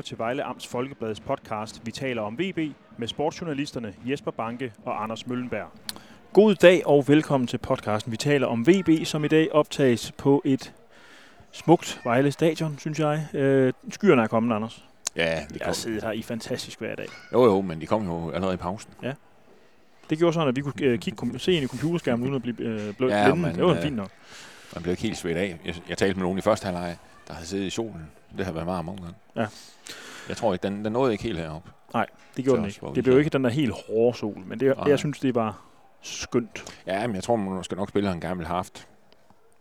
lytter til Vejle Amts Folkebladets podcast Vi taler om VB med sportsjournalisterne Jesper Banke og Anders Møllenberg. God dag og velkommen til podcasten Vi taler om VB, som i dag optages på et smukt Vejle Stadion, synes jeg. Øh, skyerne er kommet, Anders. Ja, de Jeg har siddet her i fantastisk hver dag. Jo, jo, men de kom jo allerede i pausen. Ja. Det gjorde sådan, at vi kunne øh, kigge, se ind i computerskærmen uden at blive øh, blødt ja, Men, det var øh, fint nok. Man blev ikke helt svedt af. Jeg, jeg talte med nogen i første halvleg, der havde siddet i solen. Det har været mange gange. Ja. Jeg tror ikke, den, den nåede ikke helt herop. Nej, det gjorde den ikke. Det blev ikke den der helt hårde sol, men det, jeg synes, det var skønt. Ja, men jeg tror, man skal nok spille en gammel haft.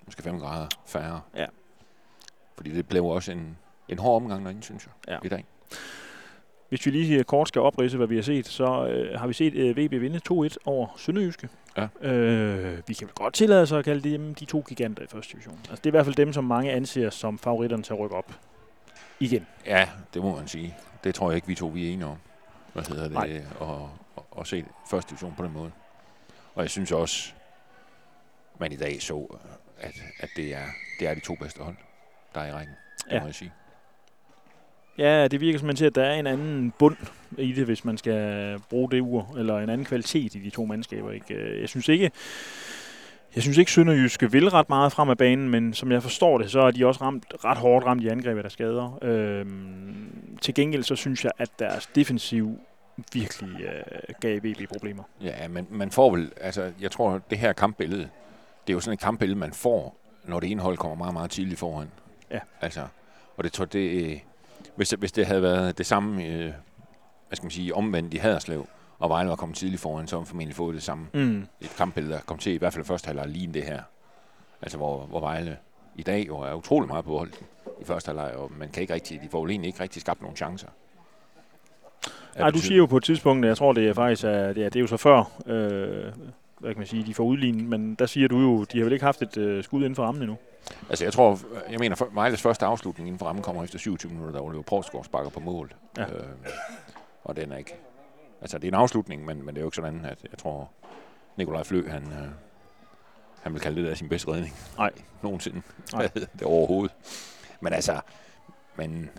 Måske 5 grader færre. Ja. Fordi det blev også en, en hård omgang derinde, synes jeg, ja. i dag. Hvis vi lige kort skal oprise, hvad vi har set, så øh, har vi set øh, VB vinde 2-1 over Sønderjyske. Ja. Øh, vi kan vel godt tillade sig at kalde dem de to giganter i første division. Altså, det er i hvert fald dem, som mange anser som favoritterne til at rykke op igen. Ja, det må man sige. Det tror jeg ikke, vi to vi er enige om. Hvad hedder det? Nej. Og, og, og se første division på den måde. Og jeg synes også, man i dag så, at, at det, er, det er de to bedste hold, der er i rækken. Det ja. må jeg sige. Ja, det virker som til, at der er en anden bund i det, hvis man skal bruge det ur, eller en anden kvalitet i de to mandskaber. Ikke? Jeg synes ikke, jeg synes ikke, Sønderjyske vil ret meget frem af banen, men som jeg forstår det, så er de også ramt, ret hårdt ramt i angrebet der skader. Øhm, til gengæld så synes jeg, at deres defensiv virkelig øh, gav VB problemer. Ja, men man får vel, altså jeg tror, det her kampbillede, det er jo sådan et kampbillede, man får, når det ene hold kommer meget, meget tidligt foran. Ja. Altså, og det tror det, hvis, det, hvis det havde været det samme, øh, hvad skal man sige, omvendt i Haderslev, og Vejle var kommet tidligt foran, så har formentlig fået det samme. Mm. Et kampbillede, der kom til i hvert fald første halvleg lige det her. Altså hvor, hvor Vejle i dag jo er utrolig meget på hold i første halvleg, og man kan ikke rigtig, de får egentlig ikke rigtig skabt nogen chancer. Nej, du siger jo på et tidspunkt, jeg tror det er faktisk, at det er, det er jo så før, øh, hvad kan man sige, de får udlignet, men der siger du jo, de har vel ikke haft et øh, skud inden for rammen endnu? Altså jeg tror, jeg mener, Vejles første afslutning inden for rammen kommer efter 27 minutter, der Oliver Porsgaard sparker på mål. Ja. Øh, og den er ikke... Altså det er en afslutning, men, men det er jo ikke sådan, at jeg tror, Nikolaj Flø, han, øh, han vil kalde det der sin bedste redning. Nej. Nogensinde. Nej. det overhovedet. Men altså, men,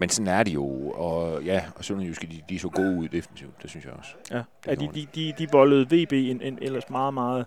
men sådan er de jo, og ja, og Sønderjyske, de, de så gode ud defensivt, det synes jeg også. Ja, ja de, de, de, de voldede VB en, en ellers meget, meget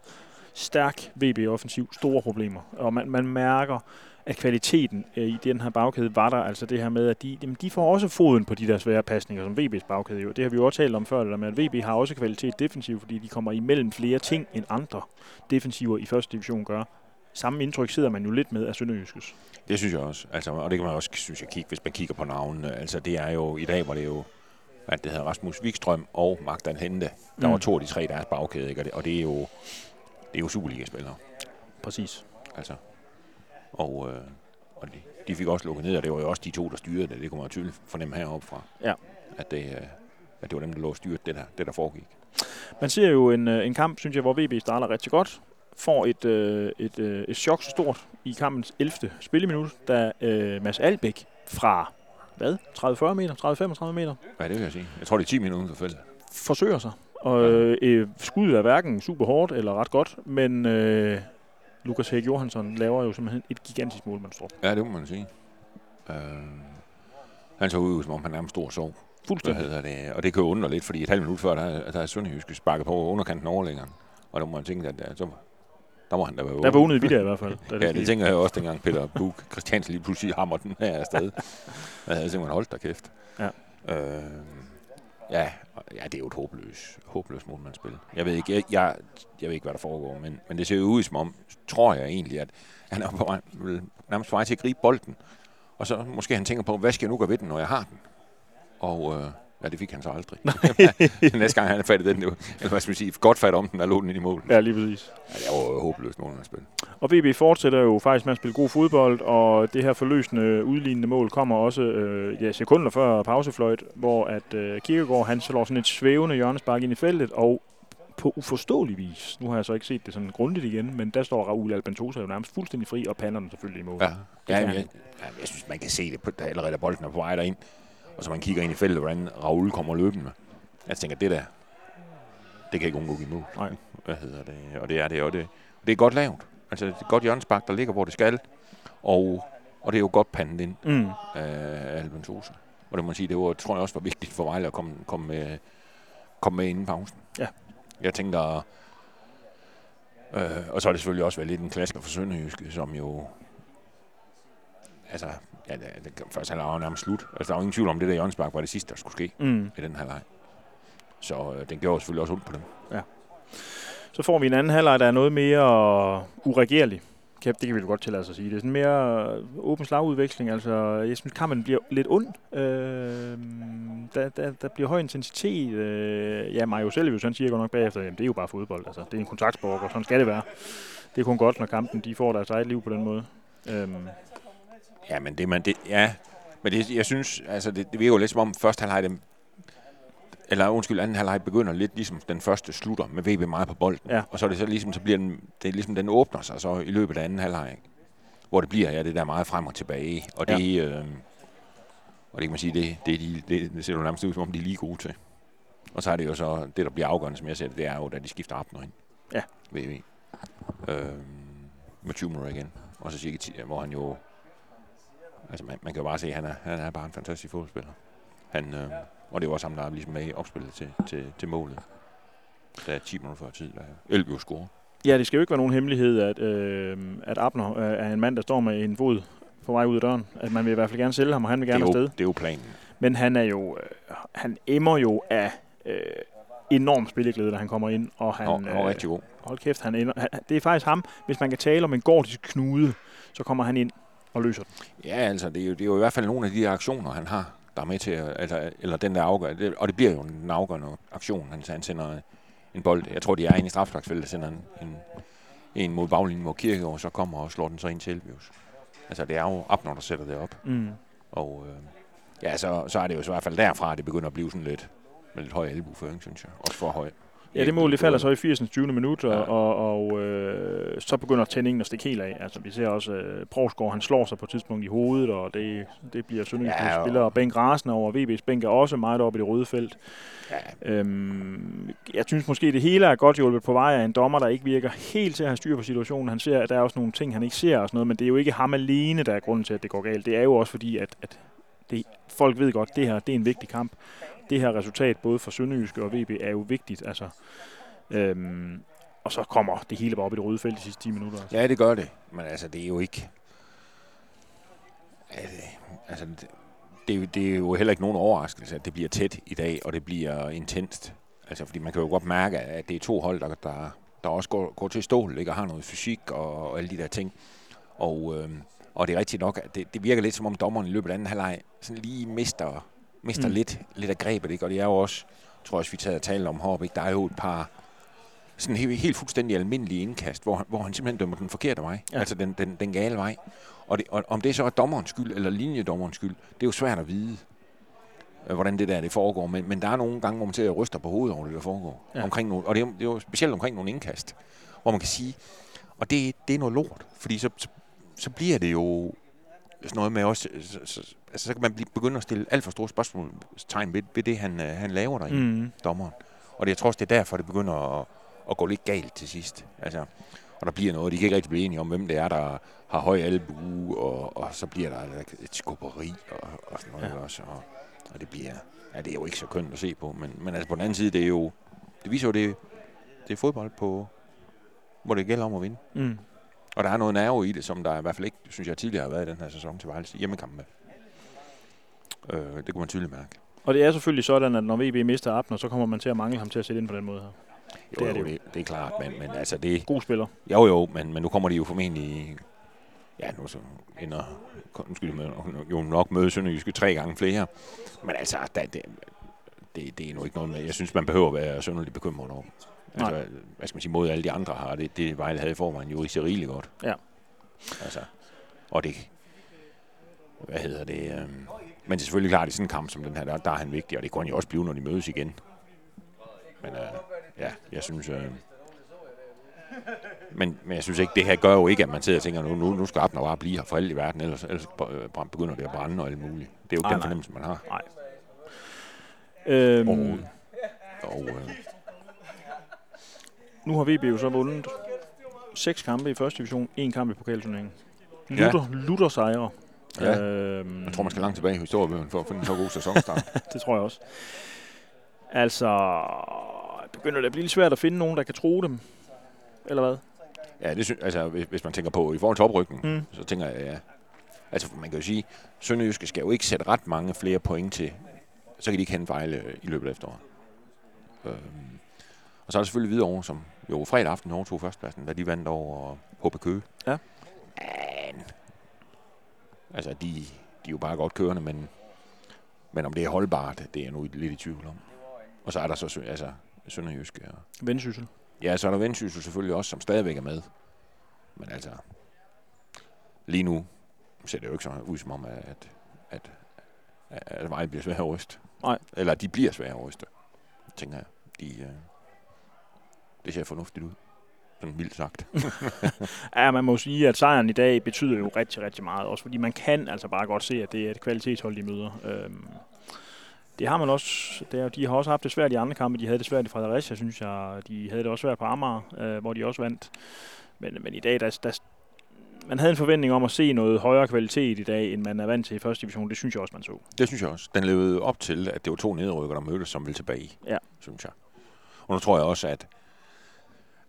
stærk VB-offensiv, store problemer. Og man, man mærker, at kvaliteten øh, i den her bagkæde var der. Altså det her med, at de, jamen, de får også foden på de der svære pasninger, som VB's bagkæde jo. Det har vi jo også talt om før, det der med, at VB har også kvalitet defensivt, fordi de kommer imellem flere ting, end andre defensiver i første division gør. Samme indtryk sidder man jo lidt med af Sønderjyskes. Det synes jeg også. Altså, og det kan man også, synes jeg, kigge, hvis man kigger på navnene. Altså, det er jo, i dag var det jo, at det hedder Rasmus Wikstrøm og Magdan Hente. Der mm. var to af de tre deres bagkæde, ikke? Og, det, og det er jo, det er jo Superliga-spillere. Præcis. Altså, og, øh, og de, de fik også lukket ned, og det var jo også de to, der styrede det. Det kunne man tydeligt fornemme heroppe fra. Ja. At det, øh, at det var dem, der lå og det der, det, der foregik. Man ser jo en, øh, en kamp, synes jeg, hvor VB starter rigtig godt. Får et, øh, et, øh, et chok så stort i kampens 11. spilleminut, da øh, Mads Albæk fra hvad? 30-40 meter? 30-35 meter? Ja, det vil jeg sige. Jeg tror, det er 10 minutter for fældet. Forsøger sig. Og øh, skuddet er hverken super hårdt eller ret godt, men øh, Lukas Hæk Johansson laver jo simpelthen et gigantisk målmandstrup. Ja, det må man sige. Øh, han så ud, som om han nærmest stor sov. Fuldstændig. Hedder det? Og det kan jo undre lidt, fordi et halvt minut før, der, der er Sønderjyske sparket på underkanten overlængeren. Og der må man tænke, at der, så, der må han da være Der vågnede vi der i hvert fald. ja, det, det tænker jeg også, dengang Peter Buk Christiansen lige pludselig hammer den her afsted. Jeg havde simpelthen holdt der kæft. Ja. Øh, ja, ja, det er jo et håbløst, håbløst målmandsspil. Jeg ved ikke, jeg, jeg, jeg ved ikke, hvad der foregår, men, men det ser jo ud som om, tror jeg egentlig, at han er på vej, nærmest på vej til at gribe bolden. Og så måske han tænker på, hvad skal jeg nu gøre ved den, når jeg har den? Og øh, ja, det fik han så aldrig. Næste gang han fattet den, det var, eller hvad skal man sige, godt fat om den, der lå den ind i mål. Ja, lige præcis. Ja, det var jo håbløst målmandsspil. Og VB fortsætter jo faktisk med at spille god fodbold, og det her forløsende udlignende mål kommer også øh, ja, sekunder før pausefløjt, hvor at øh, Kirkegaard han slår sådan et svævende hjørnespark ind i feltet, og på uforståelig vis, nu har jeg så ikke set det sådan grundigt igen, men der står Raul Albentosa jo nærmest fuldstændig fri, og pander den selvfølgelig i mål. Ja, ja jeg, jeg, jeg synes, man kan se det på, der allerede, da bolden er på vej derind, og så man kigger ind i feltet, hvordan Raul kommer løbende. Jeg tænker, det der, det kan ikke undgå i mål. Nej. Hvad hedder det? Og det er det, og det, det er godt lavet. Altså, det er godt hjørnespark, der ligger, hvor det skal. Og og det er jo godt pandet ind Mm. af Alban Sosa. Og det må man sige, det var, tror jeg også var vigtigt for Vejle at komme, komme, med, komme med inden pausen. Ja. Jeg tænker, øh, og så har det selvfølgelig også været lidt en klasker for Sønderjyske, som jo, altså, ja, det, først halvleg var nærmest slut. Altså, der var ingen tvivl om, det der Jørgensbak var det sidste, der skulle ske Mm. i den halvleg. Så øh, den gjorde selvfølgelig også ondt på dem. Så får vi en anden halvleg, der er noget mere uregerlig. Kan- Det kan vi jo godt tillade os at sige. Det er sådan mere øh, åben slagudveksling. Altså, jeg synes, kampen bliver lidt ond. Øh, der, der, der bliver høj intensitet. Øh, ja, Mario Selvius, han siger godt nok bagefter, jamen det er jo bare fodbold. Altså, det er en kontaktsport, og sådan skal det være. Det er kun godt, når kampen de får deres eget liv på den måde. Øhm, Ja, men det, man, det, ja, men det, jeg synes, altså det, det virker jo lidt som om første halvleg, dem, eller undskyld, anden halvleg begynder lidt ligesom den første slutter med VB meget på bolden. Ja. Og så er det så ligesom, så bliver den, det er ligesom, den åbner sig så i løbet af anden halvleg. Hvor det bliver, ja, det der meget frem og tilbage. Og det, ja. øh, og det kan man sige, det, det, er de, det, det ser jo nærmest ud, som om de er lige gode til. Og så er det jo så, det der bliver afgørende, som jeg ser det, det er jo, da de skifter Abner ind. Ja. VB. Øh, med 20 minutter igen. Og så cirka 10, hvor han jo Altså, man, man kan jo bare se, at han er, han er bare en fantastisk fodboldspiller. Han, øh, og det er jo også ham, der er ligesom med i opspillet til, til, til målet. Der er 10 minutter før tid, der Elbio scorer. ja, det skal jo ikke være nogen hemmelighed, at, øh, at Abner øh, er en mand, der står med en fod på vej ud af døren. At man vil i hvert fald gerne sælge ham, og han vil Det er, gerne jo, afsted. det er jo planen. Men han er jo, øh, han emmer jo af øh, enorm spilleglæde, da han kommer ind. Og han, og, og rigtig god. hold kæft, han, ender, han, det er faktisk ham, hvis man kan tale om en gordisk knude, så kommer han ind og løser den. Ja, altså, det er, jo, det er jo i hvert fald nogle af de aktioner, han har, der er med til, at, eller, eller den der afgør, det, og det bliver jo en afgørende aktion. Han, han sender en bold, jeg tror, de er inde i strafsparksfeltet, sender en, en, en mod baglinjen mod Kirkegaard, så kommer og slår den så ind til Elbius. Altså, det er jo Abner, der sætter det op. Mm. Og øh, ja, så, så er det jo så i hvert fald derfra, at det begynder at blive sådan lidt, med lidt høj albuføring, synes jeg. Også for høj. Ja, det mål det falder så i 80. 20. minut, og, Ja. og, og øh, så begynder tændingen at stikke helt af. Altså, vi ser også, øh, Provsgaard, han slår sig på et tidspunkt i hovedet, og det, det bliver Sønderjyske Ja, ja, og-. Bænk rasende over VB's bænk er også meget oppe i det røde felt. Ja, Øhm, jeg synes måske, det hele er godt hjulpet på vej af en dommer, der ikke virker helt til at have styr på situationen. Han ser, at der er også nogle ting, han ikke ser og sådan noget, men det er jo ikke ham alene, der er grunden til, at det går galt. Det er jo også fordi, at, at det, folk ved godt, at det her det er en vigtig kamp. Det her resultat, både for Sønderjyske og VB, er jo vigtigt. Altså, øhm, og så kommer det hele bare op i det røde felt de sidste 10 minutter. Altså. ja, det gør det. Men altså, det er jo ikke... Altså, det, det, er jo- det er jo heller ikke nogen overraskelse, at det bliver tæt i dag, og det bliver intenst. Altså, fordi man kan jo godt mærke, at det er to hold, der, der, der også går, går til stål, ikke? og har noget fysik og, og alle de der ting. Og, øh, og det er rigtigt nok, at det, det virker lidt som om dommeren i løbet af anden halvleg sådan lige mister, mister Mm. lidt, lidt af grebet. Ikke? Og det er jo også, tror jeg også, vi tager tale om heroppe, ikke? der er jo et par sådan helt, helt fuldstændig almindelige indkast, hvor hvor han simpelthen dømmer den forkerte vej. Ja. Altså den, den, den gale vej. Og, det, og om det så er dommerens skyld, eller linjedommerens skyld, det er jo svært at vide, øh, hvordan det der det foregår. Men, men der er nogle gange, hvor man til at ryster på hovedet over det, der foregår. Ja. Omkring nogle, og det er, jo- det er jo specielt omkring nogle indkast, hvor man kan sige, og det, det er noget lort, fordi så, så, så bliver det jo sådan noget med også, så, så, altså, så kan man begynde at stille alt for store spørgsmålstegn ved, ved det, han, øh, han laver derinde Mm. dommeren. Og det, jeg tror også, det er derfor, det begynder at, at gå lidt galt til sidst. Altså, og der bliver noget, de kan ikke rigtig blive enige om, hvem det er, der har høj albue, og, og så bliver der et skubberi og, og sådan noget ja. også. Og, og det bliver, ja, det er jo ikke så kønt at se på, men, men altså på den anden side, det er jo, det viser jo, det, det er fodbold på, hvor det gælder om at vinde. Mm. Og der er noget nerve i det, som der i hvert fald ikke, synes jeg, tidligere har været i den her sæson til Vejles hjemmekampe. Øh, det kunne man tydeligt mærke. Og det er selvfølgelig sådan, at når VB mister Abner, så kommer man til at mangle ham til at sætte ind på den måde her. Jo, Det er det, det jo. det, det er klart, men, men altså det, God spiller. Jo, jo, men, men nu kommer de jo formentlig... Ja, nu så ender... Undskyld, men jo nok møde Sønderjyske tre gange flere. Men altså, der, det, det, det er nu ikke noget med... Jeg synes, man behøver at være sønderligt bekymret over. Altså, hvad skal man sige, mod alle de andre har det, det Vejle havde i forvejen jo rigtig rigeligt godt. Ja. Altså, og det... Hvad hedder det? Øhm, men det er selvfølgelig klart, at i sådan en kamp som den her, der, der er han vigtig, og det kunne han jo også blive, når de mødes igen. Men øh, ja, jeg synes... Øh, men, men jeg synes ikke, det her gør jo ikke, at man sidder og tænker, nu, nu, nu skal Abner bare blive her for alt i verden, ellers, ellers øh, begynder det at brænde og alt muligt. Det er jo ikke Nej, den nej. fornemmelse, man har. Øhm, Overhovedet. Og øh, nu har VB jo så vundet seks kampe i første division, en kamp i pokalturneringen. Ja. Lutter, Lutter sejre. Ja. Øhm, Jeg tror, man skal langt tilbage i historiebøgen for at finde en så god sæsonstart. det tror jeg også. Altså, begynder det at blive lidt svært at finde nogen, der kan tro dem? Eller hvad? ja, det synes, altså, hvis, hvis man tænker på i forhold til oprykning, Mm. så tænker jeg, ja. Altså, man kan jo sige, Sønderjyske skal jo ikke sætte ret mange flere point til. Så kan de ikke hente Vejle øh, i løbet af efteråret. Øhm, og så er der selvfølgelig Hvidovre, som jo fredag aften overtog førstepladsen, da de vandt over HB Køge. Ja. Men, altså, de, de er jo bare godt kørende, men, men om det er holdbart, det er jeg nu lidt i tvivl om. Og så er der så altså, Sønderjyske. Og, Vendsyssel. ja, så er der Vendsyssel selvfølgelig også, som stadigvæk er med. Men altså, lige nu ser det jo ikke så ud som om, at, at, at, at vejen bliver svær at ryste. Nej. Eller de bliver svære at ryste, tænker jeg. De, øh, det ser fornuftigt ud. Sådan vildt sagt. Ja, man må sige, at sejren i dag betyder jo rigtig, rigtig meget. Også fordi man kan altså bare godt se, at det er et kvalitetshold, de møder. Øhm, det har man også. Det er, de har også haft det svært i andre kampe. De havde det svært i Fredericia, synes jeg. De havde det også svært på Amager, øh, hvor de også vandt. Men, men i dag, der, der, man havde en forventning om at se noget højere kvalitet i dag, end man er vant til i første division. Det synes jeg også, man så. Det synes jeg også. Den levede op til, at det var to nedrykker, der mødtes, som ville tilbage. Ja. Synes jeg. Og nu tror jeg også, at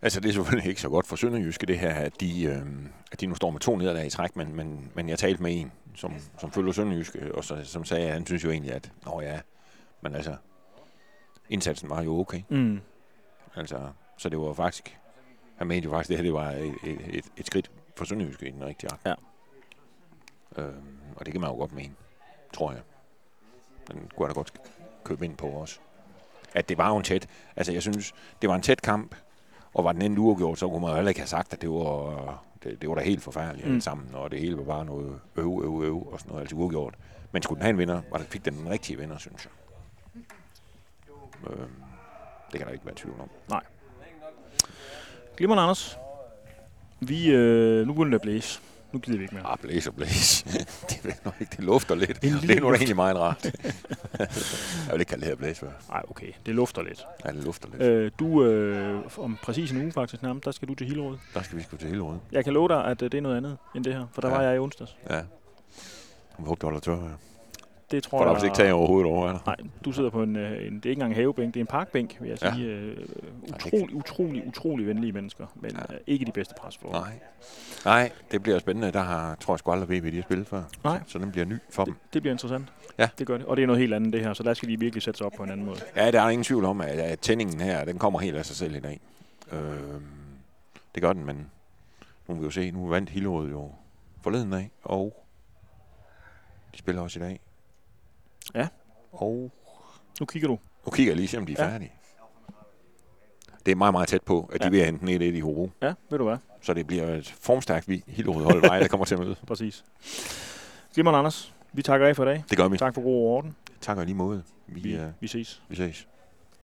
Altså, det er selvfølgelig ikke så godt for Sønderjyske, det her, at de, øh, at de nu står med to nederlag i træk, men, men, men jeg talte med en, som, som følger Sønderjyske, og så, som sagde, at han synes jo egentlig, at, nå ja, men altså, indsatsen var jo okay. Mm. Altså, så det var faktisk, han mente jo faktisk, at det her det var et, et, et, skridt for Sønderjyske i den rigtige retning. Ja. Øhm, og det kan man jo godt mene, tror jeg. Den kunne jeg da godt købe ind på også. At det var jo en tæt, altså jeg synes, det var en tæt kamp, og var den endelig uafgjort, så kunne man heller ikke have sagt, at det var, det, det var da helt forfærdeligt Mm. mm. sammen, og det hele var bare noget øv, øv, øv, og sådan noget, altså uafgjort. Men skulle den have en vinder, var det, fik den den rigtige vinder, synes jeg. Øhm, det kan der ikke være tvivl om. Glimrende, Anders. Vi, øh, nu begynder det at blæse. Nu gider vi ikke mere. Ah, blæs og blæs. det ved nok ikke, det lufter lidt. En Det er nu egentlig meget rart. jeg vil ikke kalde det her blæs. Nej, okay. Det lufter lidt. Ja, det lufter lidt. Øh, du, øh, om præcis en uge faktisk nærmest, der skal du til Hillerød. Der skal vi sgu til rådet. Jeg kan love dig, at øh, det er noget andet end det her, for der Ja. var jeg i onsdags. Ja. Jeg håber, du holder tør. Ja. Det tror For der er jeg... vist ikke tag over hovedet over, er der? Nej, du sidder på en, øh, en, det er ikke engang en havebænk, det er en parkbænk, vil jeg Ja. sige. Øh, det utrolig, utrolig, utrolig venlige mennesker, men Ja. øh, ikke de bedste presforhold. Nej. Nej, det bliver spændende. Der har, tror jeg sgu aldrig VB, de har spillet før. Nej. Så, så den bliver ny for dem. Det, det bliver interessant. Ja. Det gør det. Og det er noget helt andet, det her, så der skal de virkelig sætte sig op på en anden måde. Ja, der er ingen tvivl om, at, at tændingen her, den kommer helt af sig selv i dag. Øhm, det gør den, men nu må vi jo se. Nu vandt Hillerød jo forleden dag, og de spiller også i dag. Ja. Og Nu kigger du. nu kigger jeg lige, se om de er Ja. færdige. Det er meget, meget tæt på, at de Ja. vil hente ned i Hobro. Ja, ved du hvad? Så det bliver et formstærkt vi- Hillerød hold vej, der kommer til at møde. Præcis. Glimrende, Anders. Vi takker af for i dag. Det gør vi. Tak for god orden. Tak og lige måde. Vi, Vi, øh, vi ses. vi ses.